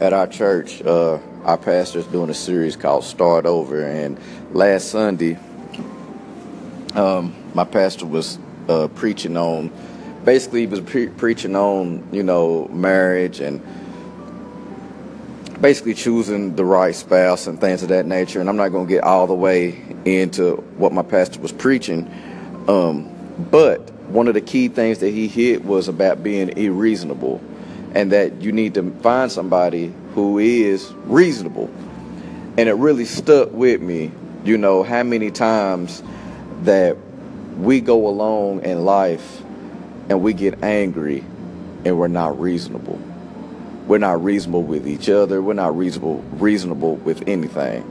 at our church, uh, our pastor's doing a series called Start Over. And last Sunday, um, my pastor was uh, preaching on, basically, he was pre- preaching on, you know, marriage and basically choosing the right spouse and things of that nature. And I'm not going to get all the way into what my pastor was preaching. Um, but one of the key things that he hit was about being irreasonable and that you need to find somebody who is reasonable. And it really stuck with me, you know, how many times that we go along in life and we get angry and we're not reasonable. We're not reasonable with each other. We're not reasonable reasonable with anything.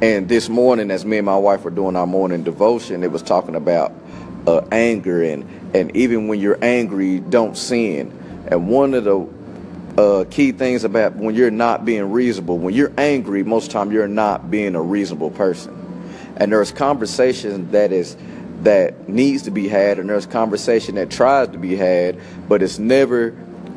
And this morning, as me and my wife were doing our morning devotion, it was talking about uh, anger and and even when you're angry, don't sin. And one of the uh, key things about when you're not being reasonable, when you're angry, most time you're not being a reasonable person. And there's conversation that is that needs to be had, and there's conversation that tries to be had, but it's never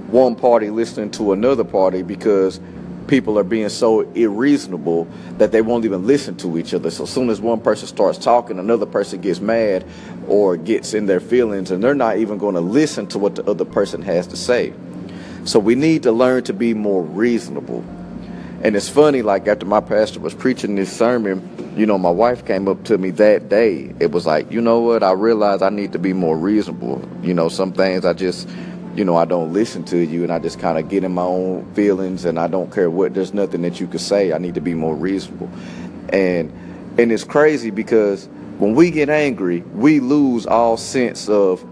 one party listening to another party because people are being so unreasonable that they won't even listen to each other. So as soon as one person starts talking, another person gets mad or gets in their feelings, and they're not even going to listen to what the other person has to say. So we need to learn to be more reasonable. And it's funny, like after my pastor was preaching this sermon, you know, my wife came up to me that day. It was like, you know what? I realized I need to be more reasonable. You know, some things I just you know, I don't listen to you and I just kind of get in my own feelings and I don't care what, there's nothing that you could say. I need to be more reasonable. And, and it's crazy because when we get angry, we lose all sense of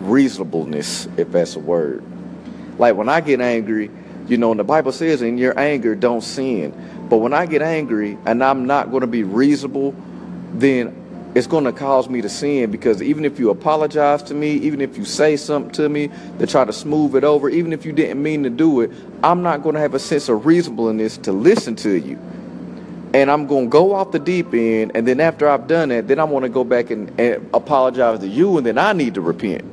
reasonableness, if that's a word. Like when I get angry, you know, and the Bible says in your anger, don't sin. But when I get angry and I'm not going to be reasonable, then it's going to cause me to sin because even if you apologize to me, even if you say something to me to try to smooth it over, even if you didn't mean to do it, I'm not going to have a sense of reasonableness to listen to you. And I'm going to go off the deep end. And then after I've done it, then I want to go back and, and apologize to you. And then I need to repent.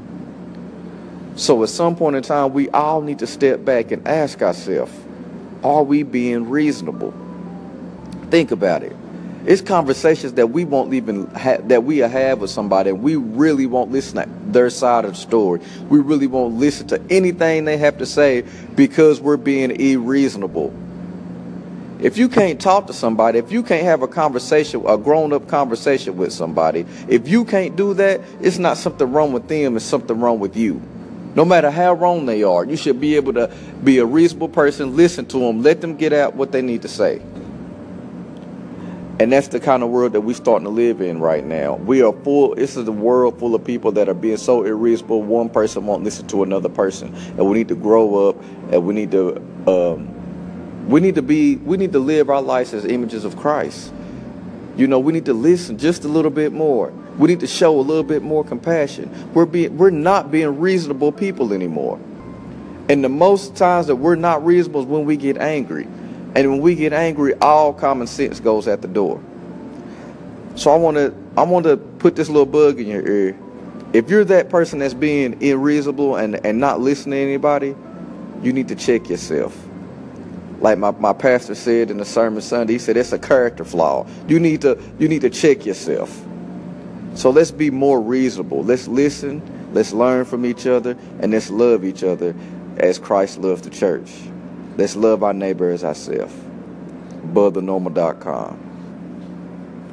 So at some point in time, we all need to step back and ask ourselves, are we being reasonable? Think about it. It's conversations that we won't even that we have with somebody, and we really won't listen to their side of the story. We really won't listen to anything they have to say because we're being unreasonable. If you can't talk to somebody, if you can't have a conversation, a grown up conversation with somebody, if you can't do that, it's not something wrong with them, it's something wrong with you. No matter how wrong they are, you should be able to be a reasonable person, listen to them, let them get out what they need to say. And that's the kind of world that we're starting to live in right now. We are full, this is a world full of people that are being so irreasonable. One person won't listen to another person. And we need to grow up and we need to, um, we need to be, we need to live our lives as images of Christ. You know, we need to listen just a little bit more. We need to show a little bit more compassion. We're being, we're not being reasonable people anymore. And the most times that we're not reasonable is when we get angry. And when we get angry, all common sense goes at the door. So I want to I want to put this little bug in your ear. If you're that person that's being unreasonable and, and not listening to anybody, you need to check yourself. Like my, my pastor said in the sermon Sunday, he said it's a character flaw. You need to you need to check yourself. So let's be more reasonable. Let's listen, let's learn from each other, and let's love each other as Christ loved the church. Let's love our neighbor as ourselves. BudTheNormal.com.